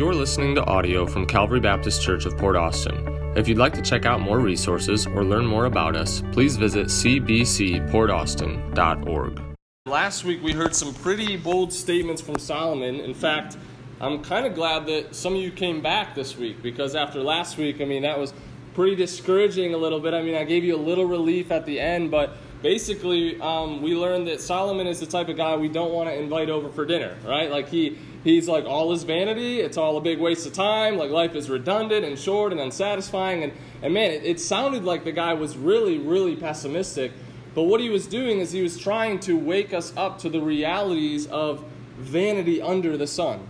You're listening to audio from Calvary Baptist Church of Port Austin. If you'd like to check out more resources or learn more about us, please visit cbcportaustin.org. Last week we heard some pretty bold statements from Solomon. In fact, I'm kind of glad that some of you came back this week because after last week, I mean, that was pretty discouraging a little bit. I mean, I gave you a little relief at the end, but basically, um, we learned that Solomon is the type of guy we don't want to invite over for dinner, right? Like he he's like all his vanity. It's all a big waste of time. Like life is redundant and short and unsatisfying. And and man, it, it sounded like the guy was really really pessimistic. But what he was doing is he was trying to wake us up to the realities of vanity under the sun.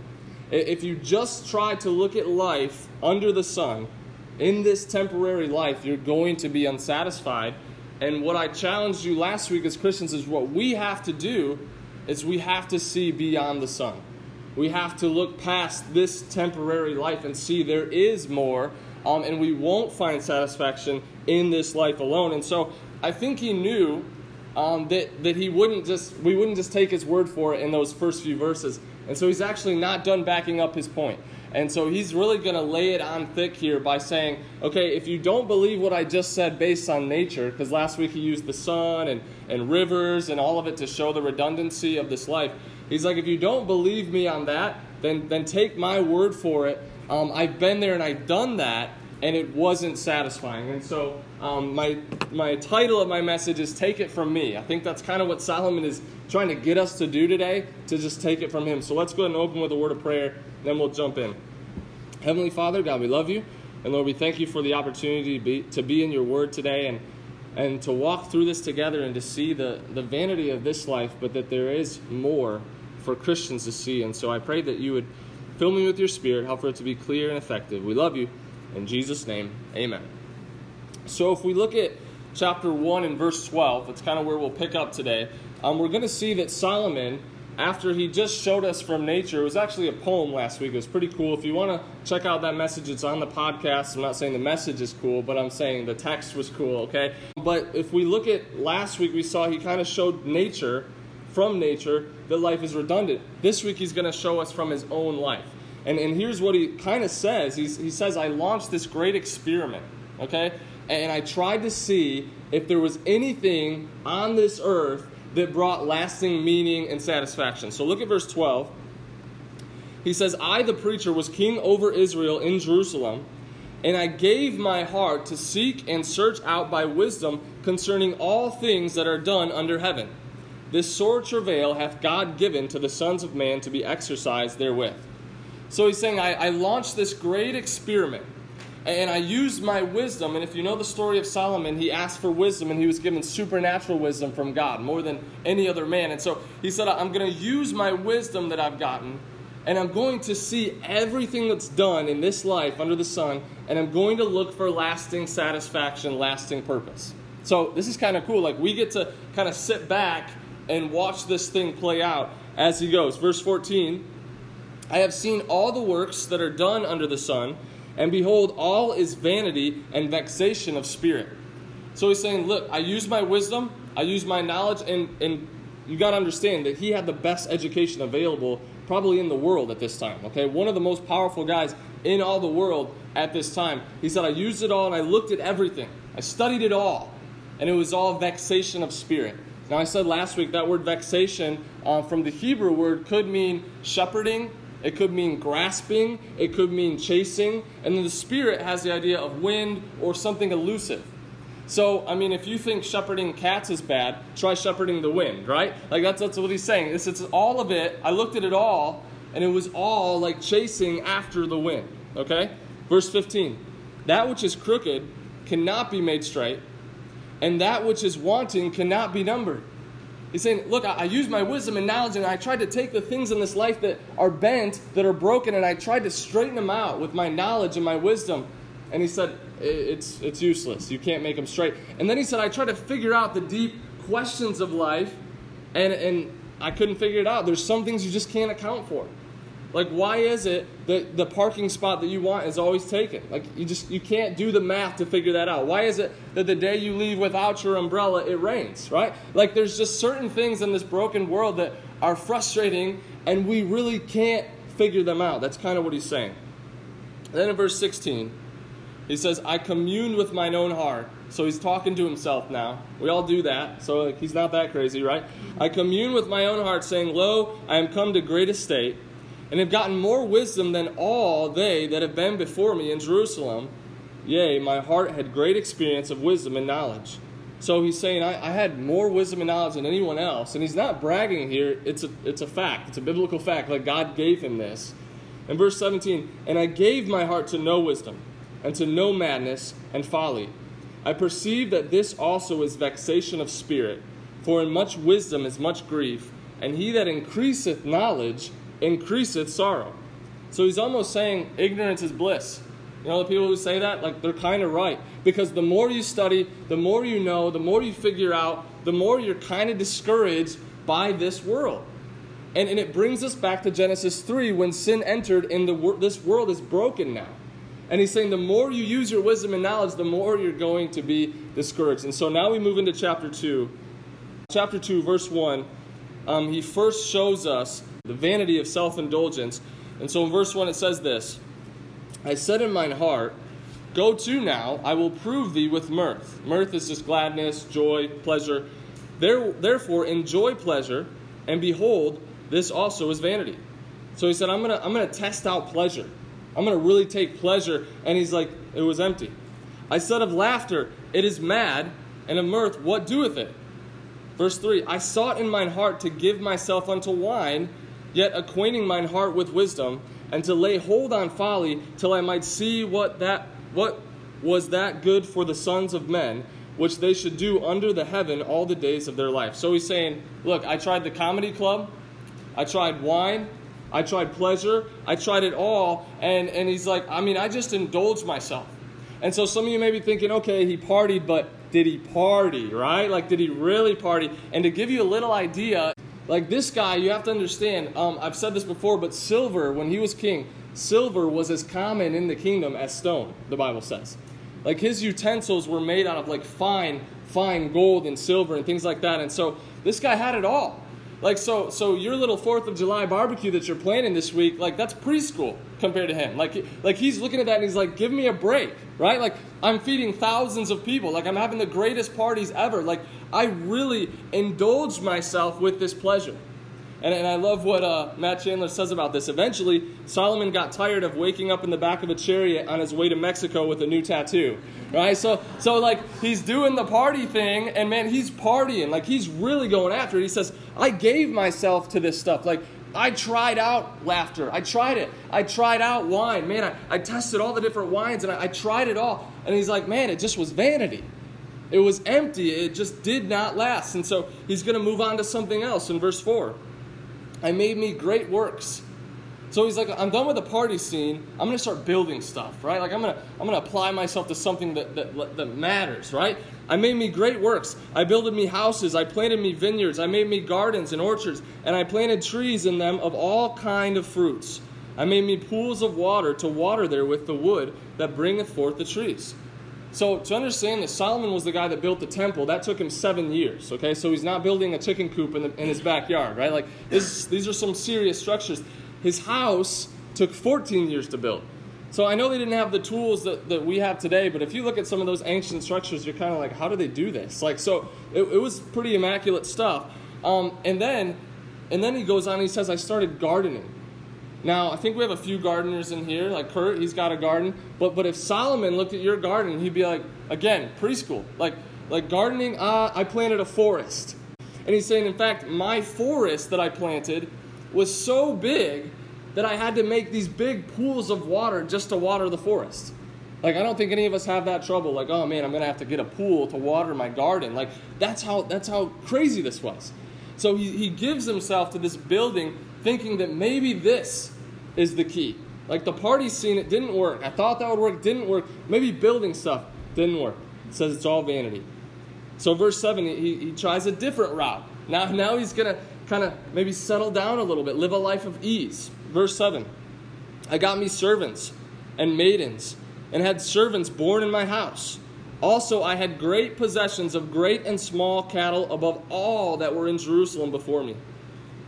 If you just try to look at life under the sun, in this temporary life, you're going to be unsatisfied and what I challenged you last week as Christians is what we have to do is we have to see beyond the sun. We have to look past this temporary life and see there is more, um, and we won't find satisfaction in this life alone. And so I think he knew um, that, that he wouldn't just we wouldn't just take his word for it in those first few verses. And so he's actually not done backing up his point. And so he's really going to lay it on thick here by saying, okay, if you don't believe what I just said based on nature, because last week he used the sun and, and rivers and all of it to show the redundancy of this life, he's like, if you don't believe me on that, then, then take my word for it. Um, I've been there and I've done that, and it wasn't satisfying. And so um, my, my title of my message is Take It From Me. I think that's kind of what Solomon is trying to get us to do today, to just take it from him. So let's go ahead and open with a word of prayer, then we'll jump in. Heavenly Father, God, we love you. And Lord, we thank you for the opportunity to be, to be in your word today and, and to walk through this together and to see the, the vanity of this life, but that there is more for Christians to see. And so I pray that you would fill me with your spirit, help for it to be clear and effective. We love you. In Jesus' name, amen. So if we look at chapter 1 and verse 12, that's kind of where we'll pick up today. Um, we're going to see that Solomon, after he just showed us from nature, it was actually a poem last week. It was pretty cool. If you want to check out that message, it's on the podcast. I'm not saying the message is cool, but I'm saying the text was cool, okay? But if we look at last week, we saw he kind of showed nature, from nature, that life is redundant. This week, he's going to show us from his own life. And, and here's what he kind of says He's, he says, I launched this great experiment, okay? And I tried to see if there was anything on this earth that brought lasting meaning and satisfaction. So look at verse 12. He says, I, the preacher, was king over Israel in Jerusalem, and I gave my heart to seek and search out by wisdom concerning all things that are done under heaven. This sore travail hath God given to the sons of man to be exercised therewith. So he's saying, I, I launched this great experiment and I used my wisdom. And if you know the story of Solomon, he asked for wisdom and he was given supernatural wisdom from God more than any other man. And so he said, I'm going to use my wisdom that I've gotten and I'm going to see everything that's done in this life under the sun and I'm going to look for lasting satisfaction, lasting purpose. So this is kind of cool. Like we get to kind of sit back and watch this thing play out as he goes. Verse 14 I have seen all the works that are done under the sun and behold, all is vanity and vexation of spirit. So he's saying, Look, I use my wisdom, I use my knowledge, and, and you got to understand that he had the best education available probably in the world at this time. Okay, one of the most powerful guys in all the world at this time. He said, I used it all and I looked at everything, I studied it all, and it was all vexation of spirit. Now, I said last week that word vexation uh, from the Hebrew word could mean shepherding it could mean grasping, it could mean chasing, and then the spirit has the idea of wind or something elusive. So, I mean, if you think shepherding cats is bad, try shepherding the wind, right? Like that's, that's what he's saying. It's, it's all of it. I looked at it all, and it was all like chasing after the wind. Okay? Verse 15. That which is crooked cannot be made straight, and that which is wanting cannot be numbered. He's saying, Look, I, I use my wisdom and knowledge, and I tried to take the things in this life that are bent, that are broken, and I tried to straighten them out with my knowledge and my wisdom. And he said, It's, it's useless. You can't make them straight. And then he said, I tried to figure out the deep questions of life, and, and I couldn't figure it out. There's some things you just can't account for. Like, why is it that the parking spot that you want is always taken? Like, you just you can't do the math to figure that out. Why is it that the day you leave without your umbrella, it rains? Right? Like, there's just certain things in this broken world that are frustrating, and we really can't figure them out. That's kind of what he's saying. Then in verse 16, he says, I communed with mine own heart. So he's talking to himself now. We all do that, so he's not that crazy, right? I commune with my own heart, saying, Lo, I am come to great estate, and have gotten more wisdom than all they that have been before me in Jerusalem. Yea, my heart had great experience of wisdom and knowledge. So he's saying, I, I, had more wisdom and knowledge than anyone else. And he's not bragging here. It's a, it's a fact. It's a biblical fact. Like God gave him this. In verse 17, and I gave my heart to know wisdom, and to know madness and folly. I perceive that this also is vexation of spirit. For in much wisdom is much grief, and he that increaseth knowledge increaseth sorrow. So he's almost saying ignorance is bliss. You know, the people who say that, like, they're kind of right. Because the more you study, the more you know, the more you figure out, the more you're kind of discouraged by this world. And, and it brings us back to Genesis 3 when sin entered and the, this world is broken now. And he's saying the more you use your wisdom and knowledge, the more you're going to be discouraged. And so now we move into chapter 2. Chapter 2, verse 1, um, he first shows us the vanity of self indulgence. And so in verse 1 it says this I said in mine heart, Go to now, I will prove thee with mirth. Mirth is just gladness, joy, pleasure. There, therefore, enjoy pleasure, and behold, this also is vanity. So he said, I'm gonna, I'm gonna test out pleasure. I'm gonna really take pleasure. And he's like, it was empty. I said of laughter, it is mad, and of mirth, what doeth it? Verse 3 I sought in mine heart to give myself unto wine, yet acquainting mine heart with wisdom and to lay hold on folly till I might see what that what was that good for the sons of men which they should do under the heaven all the days of their life. So he's saying, look, I tried the comedy club, I tried wine, I tried pleasure, I tried it all, and and he's like, I mean, I just indulged myself. And so some of you may be thinking, okay, he partied, but did he party, right? Like, did he really party? And to give you a little idea, like this guy, you have to understand, um, I've said this before, but silver, when he was king, silver was as common in the kingdom as stone, the Bible says. Like his utensils were made out of like fine, fine gold and silver and things like that. And so this guy had it all. Like so, so your little Fourth of July barbecue that you're planning this week, like that's preschool compared to him. Like, like he's looking at that and he's like, "Give me a break, right?" Like I'm feeding thousands of people. Like I'm having the greatest parties ever. Like I really indulge myself with this pleasure. And, and I love what uh, Matt Chandler says about this. Eventually, Solomon got tired of waking up in the back of a chariot on his way to Mexico with a new tattoo, right? So, so like he's doing the party thing, and man, he's partying. Like he's really going after it. He says, "I gave myself to this stuff. Like I tried out laughter. I tried it. I tried out wine. Man, I, I tested all the different wines, and I, I tried it all. And he's like, man, it just was vanity." It was empty. It just did not last. And so he's going to move on to something else in verse 4. I made me great works. So he's like, I'm done with the party scene. I'm gonna start building stuff, right? Like I'm gonna I'm gonna apply myself to something that, that, that matters, right? I made me great works. I builded me houses. I planted me vineyards. I made me gardens and orchards, and I planted trees in them of all kind of fruits. I made me pools of water to water there with the wood that bringeth forth the trees. So to understand that Solomon was the guy that built the temple, that took him seven years. Okay, so he's not building a chicken coop in, the, in his backyard, right? Like this, these are some serious structures. His house took 14 years to build. So I know they didn't have the tools that, that we have today, but if you look at some of those ancient structures, you're kind of like, how do they do this? Like, so it, it was pretty immaculate stuff. Um, and then, and then he goes on. And he says, I started gardening. Now, I think we have a few gardeners in here, like Kurt, he's got a garden. But but if Solomon looked at your garden, he'd be like, again, preschool. Like like gardening, uh, I planted a forest. And he's saying, in fact, my forest that I planted was so big that I had to make these big pools of water just to water the forest. Like I don't think any of us have that trouble. Like, oh man, I'm gonna have to get a pool to water my garden. Like that's how that's how crazy this was. So he, he gives himself to this building thinking that maybe this is the key. Like the party scene, it didn't work. I thought that would work, didn't work. Maybe building stuff didn't work. It says it's all vanity. So verse 7, he, he tries a different route. Now, now he's going to kind of maybe settle down a little bit, live a life of ease. Verse 7 I got me servants and maidens, and had servants born in my house. Also, I had great possessions of great and small cattle above all that were in Jerusalem before me.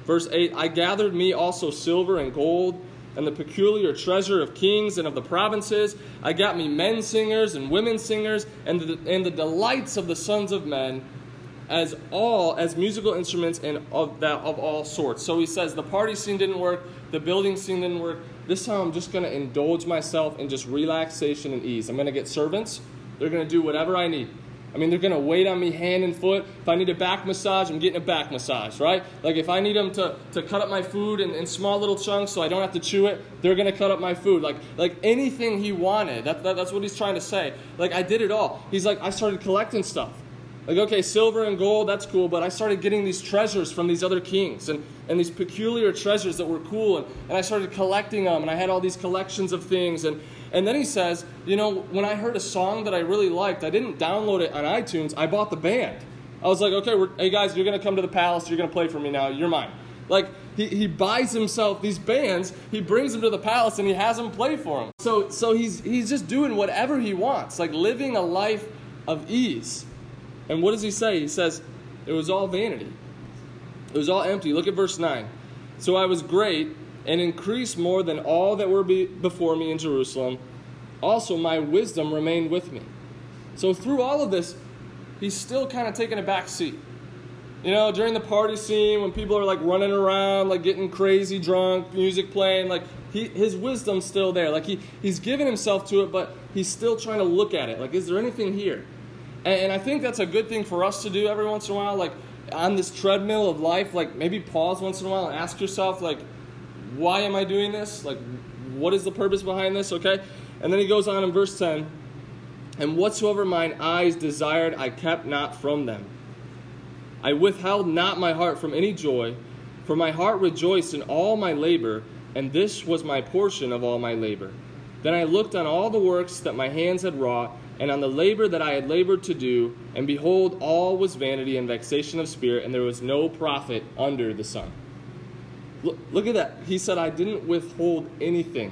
Verse 8 I gathered me also silver and gold and the peculiar treasure of kings and of the provinces. I got me men singers and women singers, and the, and the delights of the sons of men, as all as musical instruments and of that of all sorts. So he says the party scene didn't work, the building scene didn't work. This time I'm just going to indulge myself in just relaxation and ease. I'm going to get servants. They're going to do whatever I need. I mean, they're going to wait on me hand and foot. If I need a back massage, I'm getting a back massage, right? Like if I need them to, to cut up my food in, in small little chunks so I don't have to chew it, they're going to cut up my food. Like, like anything he wanted. That, that, that's what he's trying to say. Like I did it all. He's like, I started collecting stuff. Like, okay, silver and gold, that's cool, but I started getting these treasures from these other kings and, and these peculiar treasures that were cool. And, and I started collecting them, and I had all these collections of things. And, and then he says, you know, when I heard a song that I really liked, I didn't download it on iTunes, I bought the band. I was like, okay, hey guys, you're going to come to the palace, you're going to play for me now, you're mine. Like, he, he buys himself these bands, he brings them to the palace, and he has them play for him. So, so he's, he's just doing whatever he wants, like living a life of ease. And what does he say? He says, It was all vanity. It was all empty. Look at verse 9. So I was great and increased more than all that were be before me in Jerusalem. Also, my wisdom remained with me. So, through all of this, he's still kind of taking a back seat. You know, during the party scene, when people are like running around, like getting crazy drunk, music playing, like he, his wisdom's still there. Like he, he's giving himself to it, but he's still trying to look at it. Like, is there anything here? And, I think that's a good thing for us to do every once in a while. Like on this treadmill of life, like maybe pause once in a while and ask yourself, like, why am I doing this? Like, what is the purpose behind this? Okay? And then he goes on in verse 10 And whatsoever mine eyes desired, I kept not from them. I withheld not my heart from any joy, for my heart rejoiced in all my labor, and this was my portion of all my labor. Then I looked on all the works that my hands had wrought and on the labor that I had labored to do, and behold, all was vanity and vexation of spirit, and there was no profit under the sun. Look, look at that. He said, I didn't withhold anything.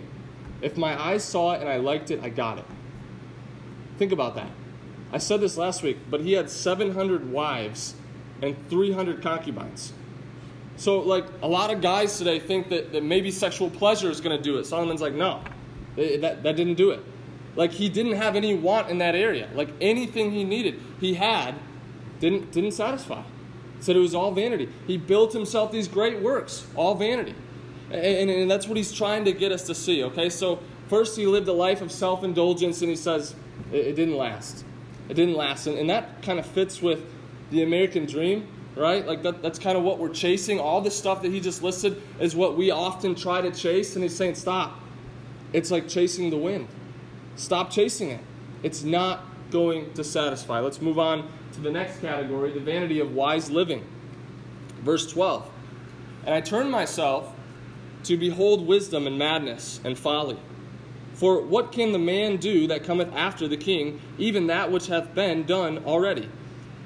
If my eyes saw it and I liked it, I got it. Think about that. I said this last week, but he had 700 wives and 300 concubines. So, like, a lot of guys today think that, that maybe sexual pleasure is going to do it. Solomon's like, no, that, that didn't do it. Like he didn't have any want in that area. Like anything he needed, he had, didn't didn't satisfy. Said it was all vanity. He built himself these great works, all vanity. And, and, and that's what he's trying to get us to see, okay? So first he lived a life of self-indulgence and he says it, it didn't last. It didn't last. And, and that kind of fits with the American dream, right? Like that, that's kind of what we're chasing. All the stuff that he just listed is what we often try to chase, and he's saying, stop. It's like chasing the wind. Stop chasing it. It's not going to satisfy. Let's move on to the next category the vanity of wise living. Verse 12. And I turned myself to behold wisdom and madness and folly. For what can the man do that cometh after the king, even that which hath been done already?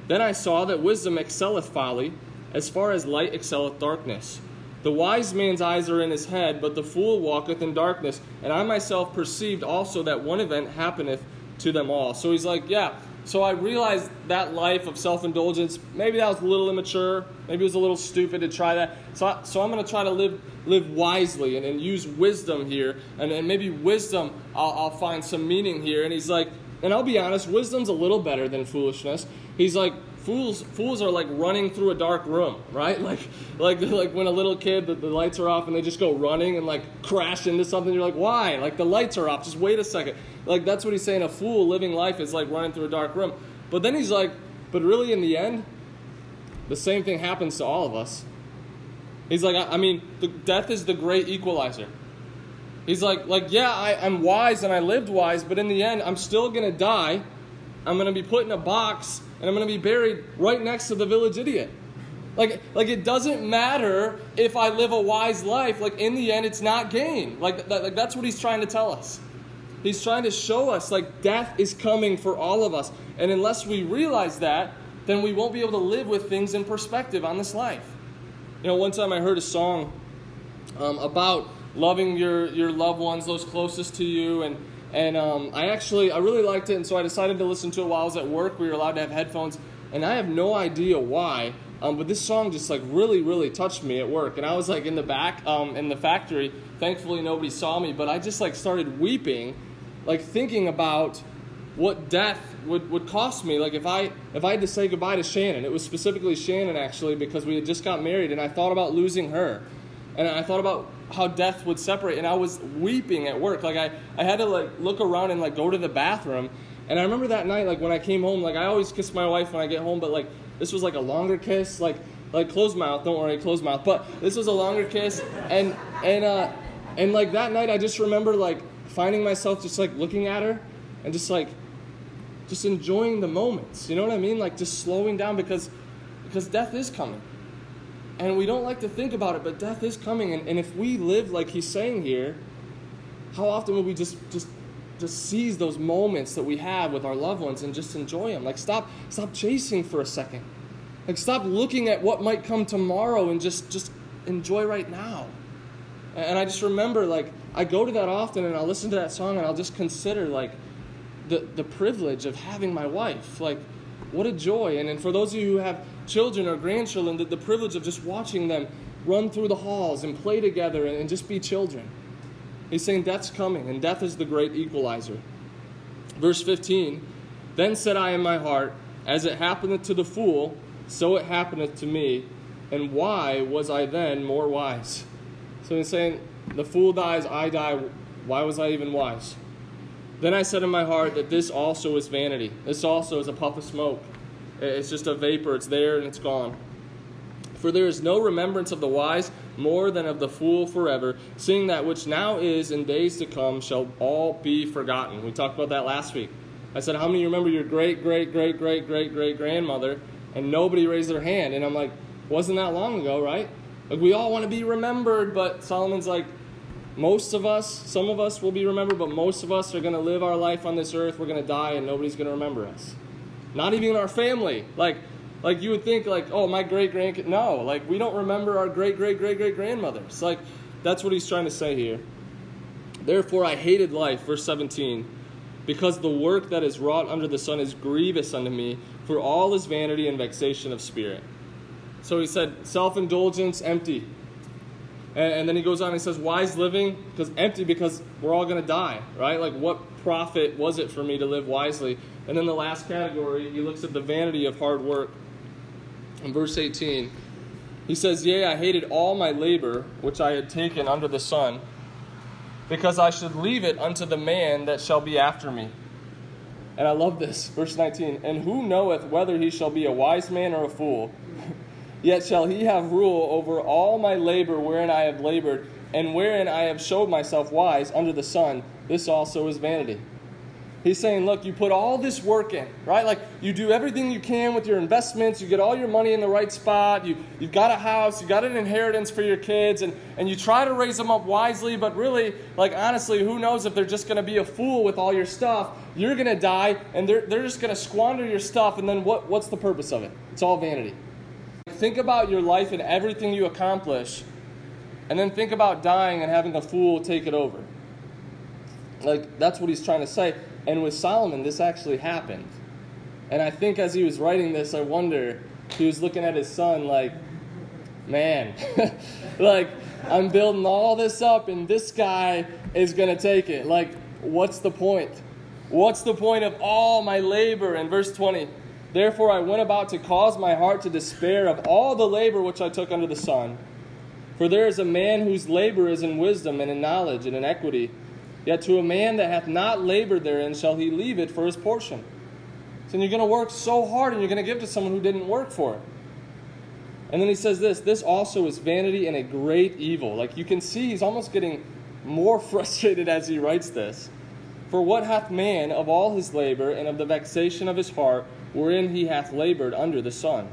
Then I saw that wisdom excelleth folly, as far as light excelleth darkness. The wise man's eyes are in his head, but the fool walketh in darkness. And I myself perceived also that one event happeneth to them all. So he's like, yeah. So I realized that life of self indulgence, maybe that was a little immature. Maybe it was a little stupid to try that. So, I, so I'm going to try to live, live wisely and, and use wisdom here. And, and maybe wisdom, I'll, I'll find some meaning here. And he's like, and I'll be honest, wisdom's a little better than foolishness. He's like, fools fools are like running through a dark room right? Like like like when a little kid the, the lights are off and they just go running and like crash into something you're like why? Like the lights are off. Just wait a second. Like that's what he's saying. A fool living life is like running through a dark room. But then he's like but really in the end the same thing happens to all of us. He's like i, I mean the, death is the great equalizer. He's like like yeah I, i'm wise and i lived wise but in the end i'm still gonna die i'm gonna be put in a box and I'm going to be buried right next to the village idiot. Like, like it doesn't matter if I live a wise life. Like in the end, it's not gain. Like, that, like that's what he's trying to tell us. He's trying to show us like death is coming for all of us, and unless we realize that, then we won't be able to live with things in perspective on this life. You know, one time I heard a song um, about loving your your loved ones, those closest to you, and and um, I actually, I really liked it, and so I decided to listen to it while I was at work. We were allowed to have headphones, and I have no idea why, Um, but this song just like really, really touched me at work, and I was like in the back um, in the factory. Thankfully, nobody saw me, but I just like started weeping, like thinking about what death would, would cost me. Like if I if I had to say goodbye to Shannon, it was specifically Shannon actually because we had just got married, and I thought about losing her, and I thought about how death would separate, and I was weeping at work. Like I I had to like look around and like go to the bathroom, and I remember that night like when I came home, like I always kiss my wife when I get home, but like this was like a longer kiss, like like closed mouth. Don't worry, closed mouth. But this was a longer kiss, and and uh, and like that night, I just remember like finding myself just like looking at her, and just like just enjoying the moments. You know what I mean? Like just slowing down because because death is coming. And we don't like to think about it, but death is coming. And, and if we live like he's saying here, how often will we just just just seize those moments that we have with our loved ones and just enjoy them. Like stop stop chasing for a second. Like stop looking at what might come tomorrow and just just enjoy right now. And I just remember like I go to that often and I'll listen to that song and I'll just consider like the the privilege of having my wife. Like what a joy. And, and for those of you who have children or grandchildren, the, the privilege of just watching them run through the halls and play together and, and just be children. He's saying death's coming, and death is the great equalizer. Verse 15 Then said I in my heart, As it happeneth to the fool, so it happeneth to me. And why was I then more wise? So he's saying, The fool dies, I die. Why was I even wise? Then I said in my heart that this also is vanity. This also is a puff of smoke. It's just a vapor, it's there and it's gone. For there is no remembrance of the wise more than of the fool forever, seeing that which now is in days to come shall all be forgotten. We talked about that last week. I said, How many remember your great, great, great, great, great, great grandmother? And nobody raised their hand. And I'm like, Wasn't that long ago, right? Like, we all want to be remembered, but Solomon's like, most of us, some of us will be remembered, but most of us are going to live our life on this earth. We're going to die, and nobody's going to remember us. Not even in our family. Like, like you would think, like, oh, my great grandkid. No, like we don't remember our great great great great grandmothers. Like that's what he's trying to say here. Therefore, I hated life, verse 17, because the work that is wrought under the sun is grievous unto me, for all is vanity and vexation of spirit. So he said, self indulgence, empty. And, and, then he goes on and says, wise living, because empty, because we're all going to die, right? Like, what profit was it for me to live wisely? And then the last category, he looks at the vanity of hard work in verse 18, he says, Yea, I hated all my labor which I had taken under the sun, because I should leave it unto the man that shall be after me. And I love this, verse 19. And who knoweth whether he shall be a wise man or a fool? Yet shall he have rule over all my labor wherein I have labored, and wherein I have showed myself wise under the sun. This also is vanity. He's saying, look, you put all this work in, right? Like you do everything you can with your investments, you get all your money in the right spot, you, you've got a house, you got an inheritance for your kids, and, and you try to raise them up wisely, but really, like honestly, who knows if they're just gonna be a fool with all your stuff? You're gonna die, and they're, they're just gonna squander your stuff, and then what, what's the purpose of it? It's all vanity. Think about your life and everything you accomplish, and then think about dying and having a fool take it over. Like, that's what he's trying to say. And with Solomon, this actually happened. And I think as he was writing this, I wonder, he was looking at his son like, man, like, I'm building all this up and this guy is going to take it. Like, what's the point? What's the point of all my labor? In verse 20, therefore I went about to cause my heart to despair of all the labor which I took under the sun. For there is a man whose labor is in wisdom and in knowledge and in equity. Yet to a man that hath not labored therein shall he leave it for his portion. So you're going to work so hard and you're going to give to someone who didn't work for it. And then he says this this also is vanity and a great evil. Like you can see, he's almost getting more frustrated as he writes this. For what hath man of all his labor and of the vexation of his heart, wherein he hath labored under the sun?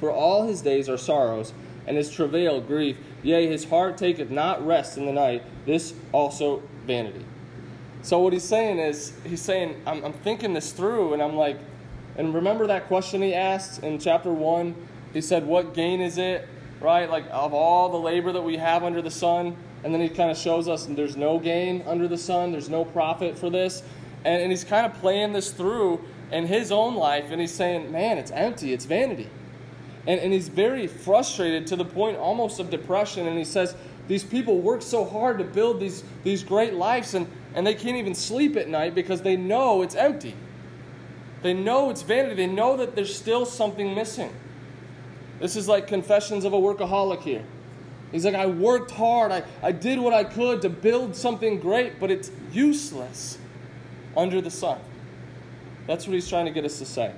For all his days are sorrows, and his travail grief. Yea, his heart taketh not rest in the night. This also vanity. So what he's saying is, he's saying, I'm, I'm thinking this through, and I'm like, and remember that question he asked in chapter one? He said, What gain is it, right? Like, of all the labor that we have under the sun? And then he kind of shows us there's no gain under the sun, there's no profit for this. And, and he's kind of playing this through in his own life, and he's saying, Man, it's empty, it's vanity. And, and he's very frustrated to the point almost of depression. And he says, These people work so hard to build these, these great lives, and, and they can't even sleep at night because they know it's empty. They know it's vanity. They know that there's still something missing. This is like confessions of a workaholic here. He's like, I worked hard. I, I did what I could to build something great, but it's useless under the sun. That's what he's trying to get us to say.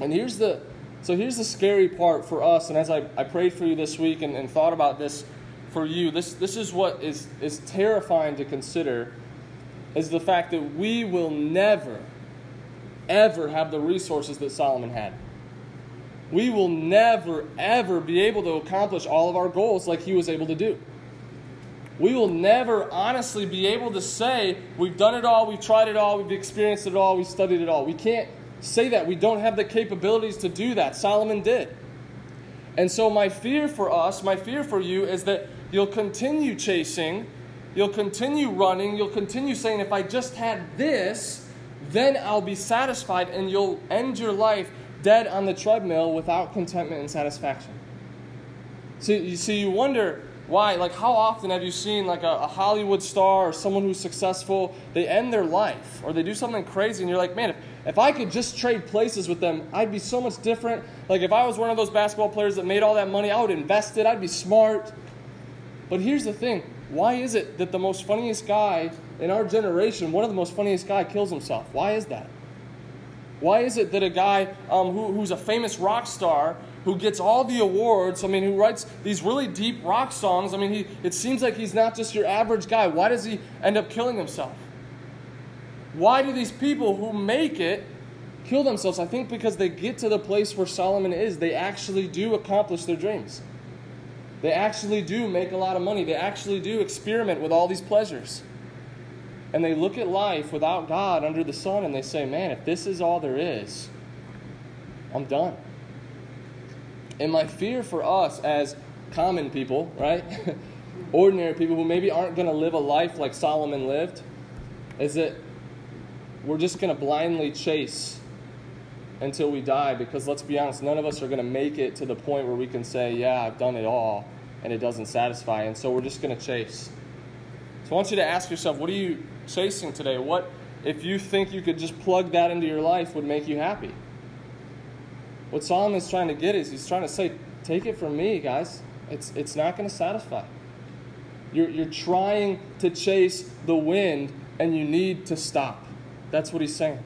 And here's the so here's the scary part for us, and as I, I prayed for you this week and, and thought about this for you, this, this is what is, is terrifying to consider is the fact that we will never, ever have the resources that Solomon had. We will never, ever be able to accomplish all of our goals like he was able to do. We will never honestly be able to say, we've done it all, we've tried it all, we've experienced it all, we've studied it all. We can't say that. We don't have the capabilities to do that. Solomon did. And so, my fear for us, my fear for you, is that you'll continue chasing, you'll continue running, you'll continue saying, if I just had this, then I'll be satisfied, and you'll end your life dead on the treadmill without contentment and satisfaction. So you see, you wonder why. Like, how often have you seen like a, a, Hollywood star or someone who's successful? They end their life or they do something crazy, and you're like, man, if if I could just trade places with them, I'd be so much different. Like if I was one of those basketball players that made all that money, I would invest it. I'd be smart. But here's the thing why is it that the most funniest guy in our generation, one of the most funniest guy, kills himself? Why is that? Why is it that a guy um, who, who's a famous rock star who gets all the awards, I mean, who writes these really deep rock songs, I mean, he, it seems like he's not just your average guy. Why does he end up killing himself? Why do these people who make it kill themselves? I think because they get to the place where Solomon is. They actually do accomplish their dreams. They actually do make a lot of money. They actually do experiment with all these pleasures. And they look at life without God under the sun and they say, man, if this is all there is, I'm done. And my fear for us as common people, right? Ordinary people who maybe aren't going to live a life like Solomon lived, is that we're just going to blindly chase until we die because let's be honest, none of us are going to make it to the point where we can say, Yeah, I've done it all, and it doesn't satisfy. And so we're just going to chase. So I want you to ask yourself, what are you chasing today? What, if you think you could just plug that into your life, would make you happy? What Solomon is trying to get is he's trying to say, Take it from me, guys. It's, it's not going to satisfy. You're, you're trying to chase the wind, and you need to stop. That's what he's saying.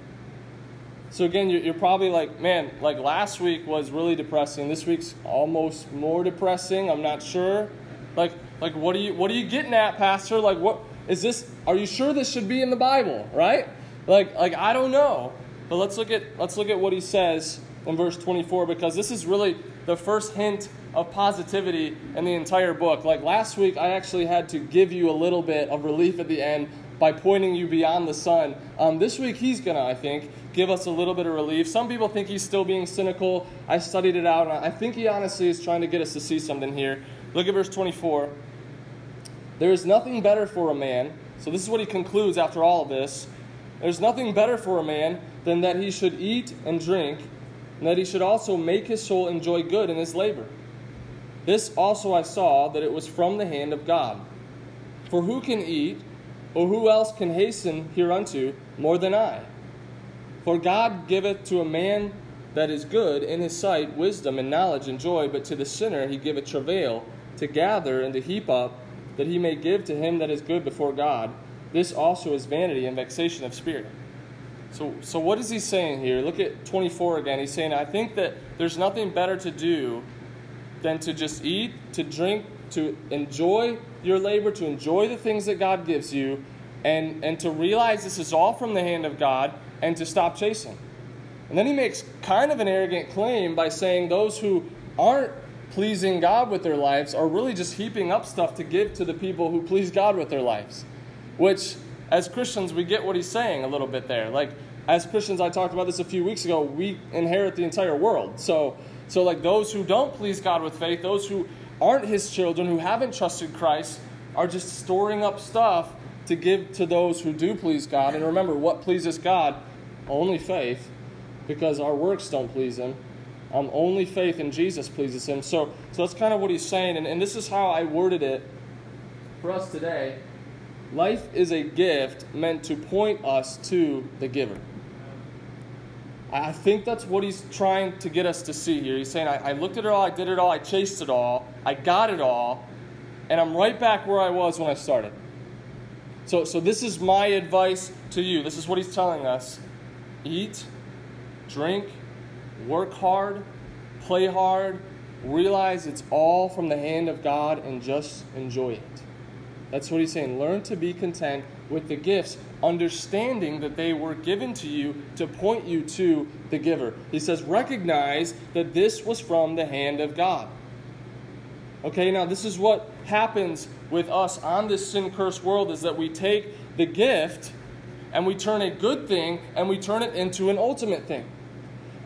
So again, you're probably like, man, like last week was really depressing. This week's almost more depressing. I'm not sure. Like, like what are you what are you getting at, Pastor? Like, what is this? Are you sure this should be in the Bible? Right? Like, like I don't know. But let's look at let's look at what he says in verse 24 because this is really the first hint of positivity in the entire book. Like last week, I actually had to give you a little bit of relief at the end by pointing you beyond the sun. Um, this week, he's going to, I think, give us a little bit of relief. Some people think he's still being cynical. I studied it out, and I think he honestly is trying to get us to see something here. Look at verse 24. There is nothing better for a man. So, this is what he concludes after all of this. There's nothing better for a man than that he should eat and drink, and that he should also make his soul enjoy good in his labor. This also I saw that it was from the hand of God. For who can eat or who else can hasten hereunto more than I? For God giveth to a man that is good in his sight wisdom and knowledge and joy, but to the sinner he giveth travail to gather and to heap up, that he may give to him that is good before God. This also is vanity and vexation of spirit. So, so what is he saying here? Look at 24 again. He's saying, I think that there's nothing better to do than to just eat, to drink, to enjoy your labor, to enjoy the things that God gives you, and, and to realize this is all from the hand of God, and to stop chasing. And then he makes kind of an arrogant claim by saying those who aren't pleasing God with their lives are really just heaping up stuff to give to the people who please God with their lives. Which, as Christians, we get what he's saying a little bit there. Like, as Christians, I talked about this a few weeks ago, we inherit the entire world. So, so like those who don't please God with faith, those who aren't his children, who haven't trusted Christ, are just storing up stuff to give to those who do please God. And remember, what pleases God? Only faith, because our works don't please Him. Um, only faith in Jesus pleases him. So, so that's kind of what he's saying. And, and this is how I worded it for us today. Life is a gift meant to point us to the giver. I think that's what he's trying to get us to see here. He's saying, I, I, looked at it all, I did it all, I chased it all, I got it all, and I'm right back where I was when I started. So, so this is my advice to you. This is what he's telling us eat, drink, work hard, play hard, realize it's all from the hand of God, and just enjoy it. That's what he's saying. Learn to be content with the gifts, understanding that they were given to you to point you to the giver. He says, recognize that this was from the hand of God. Okay, now this is what happens with us on this sin cursed world is that we take the gift and we turn a good thing and we turn it into an ultimate thing.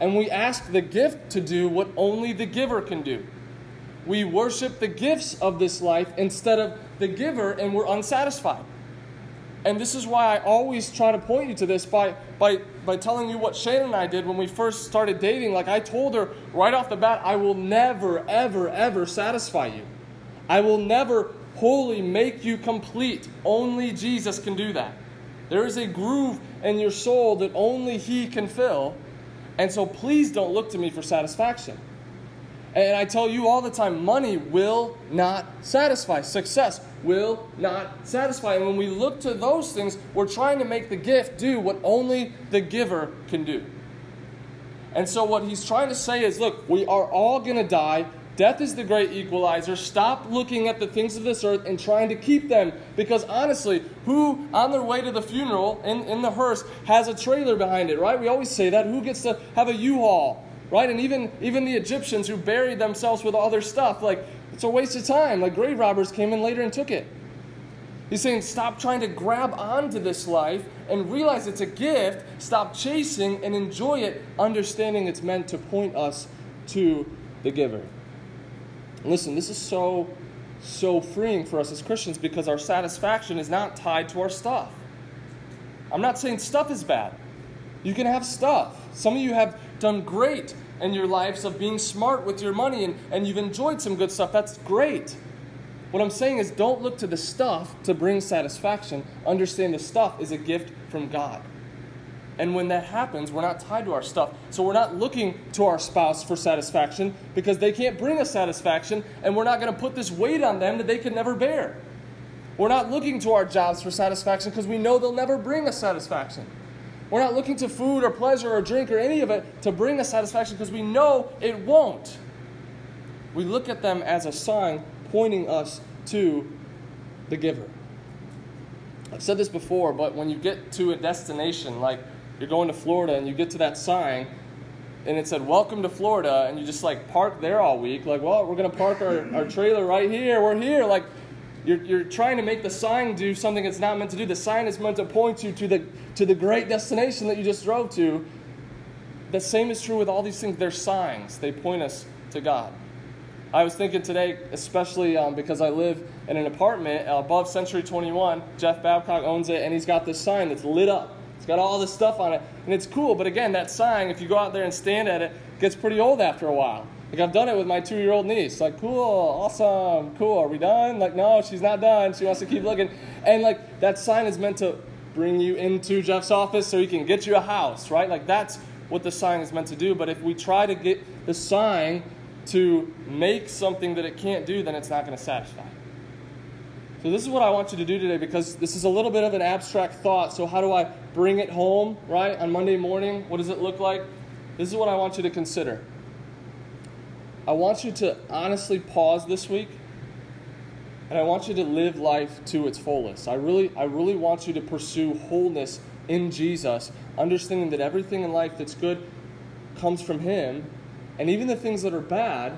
And we ask the gift to do what only the giver can do. We worship the gifts of this life instead of the giver and we're unsatisfied. And this is why I always try to point you to this by, by, by telling you what Shannon and I did when we first started dating. Like I told her right off the bat, I will never, ever, ever satisfy you. I will never wholly make you complete. Only Jesus can do that. There is a groove in your soul that only He can fill. And so please don't look to me for satisfaction. And I tell you all the time money will not satisfy. Success will not satisfy. And when we look to those things, we're trying to make the gift do what only the giver can do. And so, what he's trying to say is look, we are all going to die. Death is the great equalizer. Stop looking at the things of this earth and trying to keep them. Because honestly, who on their way to the funeral in, in the hearse has a trailer behind it, right? We always say that. Who gets to have a U Haul? right? And even even the Egyptians who buried themselves with all their stuff, like it's a waste of time. Like grave robbers came in later and took it. He's saying, stop trying to grab onto this life and realize it's a gift. Stop chasing and enjoy it, understanding it's meant to point us to the giver. listen, this is so, so freeing for us as Christians because our satisfaction is not tied to our stuff. I'm not saying stuff is bad. You can have stuff. Some of you have done great in your lives of being smart with your money and, and you've enjoyed some good stuff. That's great. What I'm saying is, don't look to the stuff to bring satisfaction. Understand the stuff is a gift from God. And when that happens, we're not tied to our stuff. So we're not looking to our spouse for satisfaction because they can't bring us satisfaction, and we're not going to put this weight on them that they can never bear. We're not looking to our jobs for satisfaction because we know they'll never bring us satisfaction. We're not looking to food or pleasure or drink or any of it to bring us satisfaction because we know it won't. We look at them as a sign pointing us to the giver. I've said this before, but when you get to a destination, like you're going to Florida and you get to that sign and it said, Welcome to Florida, and you just like park there all week, like, well, we're going to park our, our trailer right here, we're here. Like, you're, you're trying to make the sign do something it's not meant to do. The sign is meant to point you to the, to the great destination that you just drove to. The same is true with all these things. They're signs, they point us to God. I was thinking today, especially um, because I live in an apartment above Century 21. Jeff Babcock owns it, and he's got this sign that's lit up. It's got all this stuff on it, and it's cool. But again, that sign, if you go out there and stand at it, gets pretty old after a while. Like I've done it with my two year old niece. Like, cool, awesome, cool. Are we done? Like, no, she's not done. She wants to keep looking. And like that sign is meant to bring you into Jeff's office so he can get you a house, right? Like that's what the sign is meant to do. But if we try to get the sign to make something that it can't do, then it's not going to satisfy. So this is what I want you to do today because this is a little bit of an abstract thought. So how do I bring it home, right? On Monday morning, what does it look like? This is what I want you to consider. I want you to honestly pause this week and I want you to live life to its fullest. I really, I really want you to pursue wholeness in Jesus, understanding that everything in life that's good comes from Him, and even the things that are bad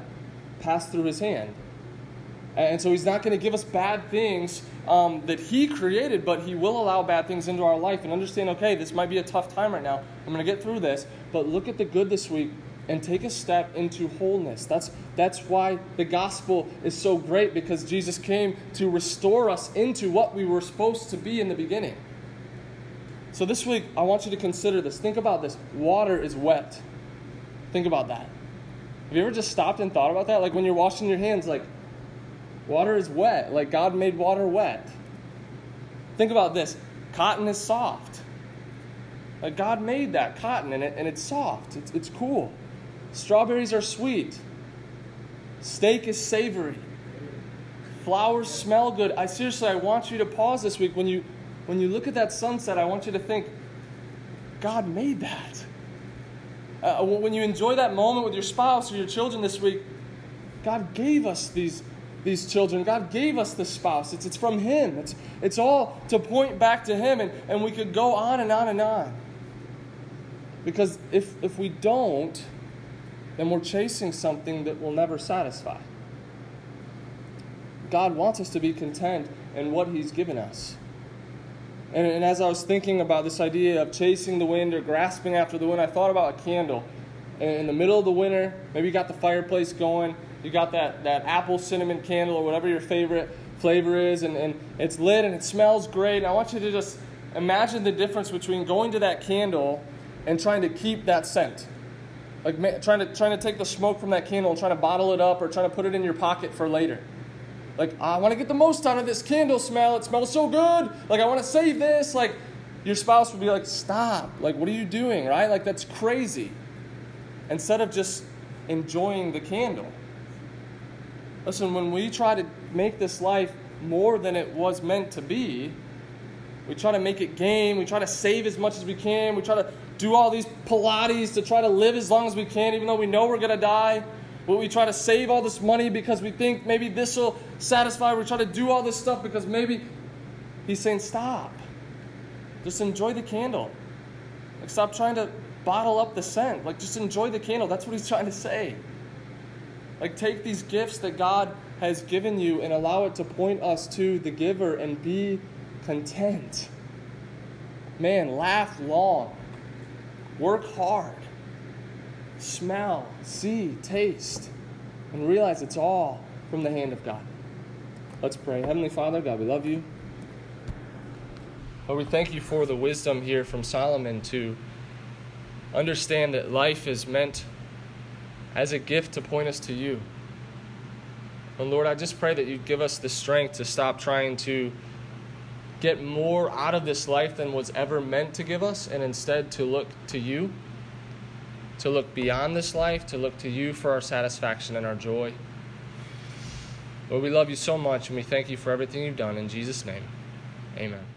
pass through His hand. And so He's not going to give us bad things um, that He created, but He will allow bad things into our life and understand okay, this might be a tough time right now. I'm going to get through this, but look at the good this week and take a step into wholeness. That's, that's why the gospel is so great because Jesus came to restore us into what we were supposed to be in the beginning. So this week, I want you to consider this. Think about this. Water is wet. Think about that. Have you ever just stopped and thought about that? Like when you're washing your hands, like water is wet. Like God made water wet. Think about this cotton is soft. Like God made that cotton and, it, and it's soft, it's, it's cool. Strawberries are sweet. Steak is savory. Flowers smell good. I seriously, I want you to pause this week when you when you look at that sunset. I want you to think, God made that. Uh, when you enjoy that moment with your spouse or your children this week, God gave us these these children. God gave us this spouse. It's, it's from Him. It's, it's all to point back to Him, and, and we could go on and on and on. Because if, if we don't, then we're chasing something that will never satisfy. God wants us to be content in what He's given us. And, and as I was thinking about this idea of chasing the wind or grasping after the wind, I thought about a candle. And in the middle of the winter, maybe you got the fireplace going, you got that, that apple cinnamon candle or whatever your favorite flavor is, and, and it's lit and it smells great. And I want you to just imagine the difference between going to that candle and trying to keep that scent. Like trying to trying to take the smoke from that candle and trying to bottle it up or trying to put it in your pocket for later. Like I want to get the most out of this candle smell. It smells so good. Like I want to save this. Like your spouse would be like, "Stop. Like what are you doing?" Right? Like that's crazy. Instead of just enjoying the candle. Listen, when we try to make this life more than it was meant to be, we try to make it game, we try to save as much as we can, we try to do all these Pilates to try to live as long as we can, even though we know we're going to die. But we try to save all this money because we think maybe this will satisfy. We try to do all this stuff because maybe he's saying, stop. Just enjoy the candle. Like, stop trying to bottle up the scent. Like, just enjoy the candle. That's what he's trying to say. Like, take these gifts that God has given you and allow it to point us to the giver and be content. Man, laugh long, work hard, smell, see, taste, and realize it's all from the hand of God. Let's pray. Heavenly Father, God, we love you. Lord, we thank you for the wisdom here from Solomon to understand that life is meant as a gift to point us to you. And Lord, I just pray that you give us the strength to stop trying to get more out of this life than was ever meant to give us, and instead to look to you, to look beyond this life, to look to you for our satisfaction and our joy. Lord, we love you so much, and we thank you for everything you've done. In Jesus' name, amen.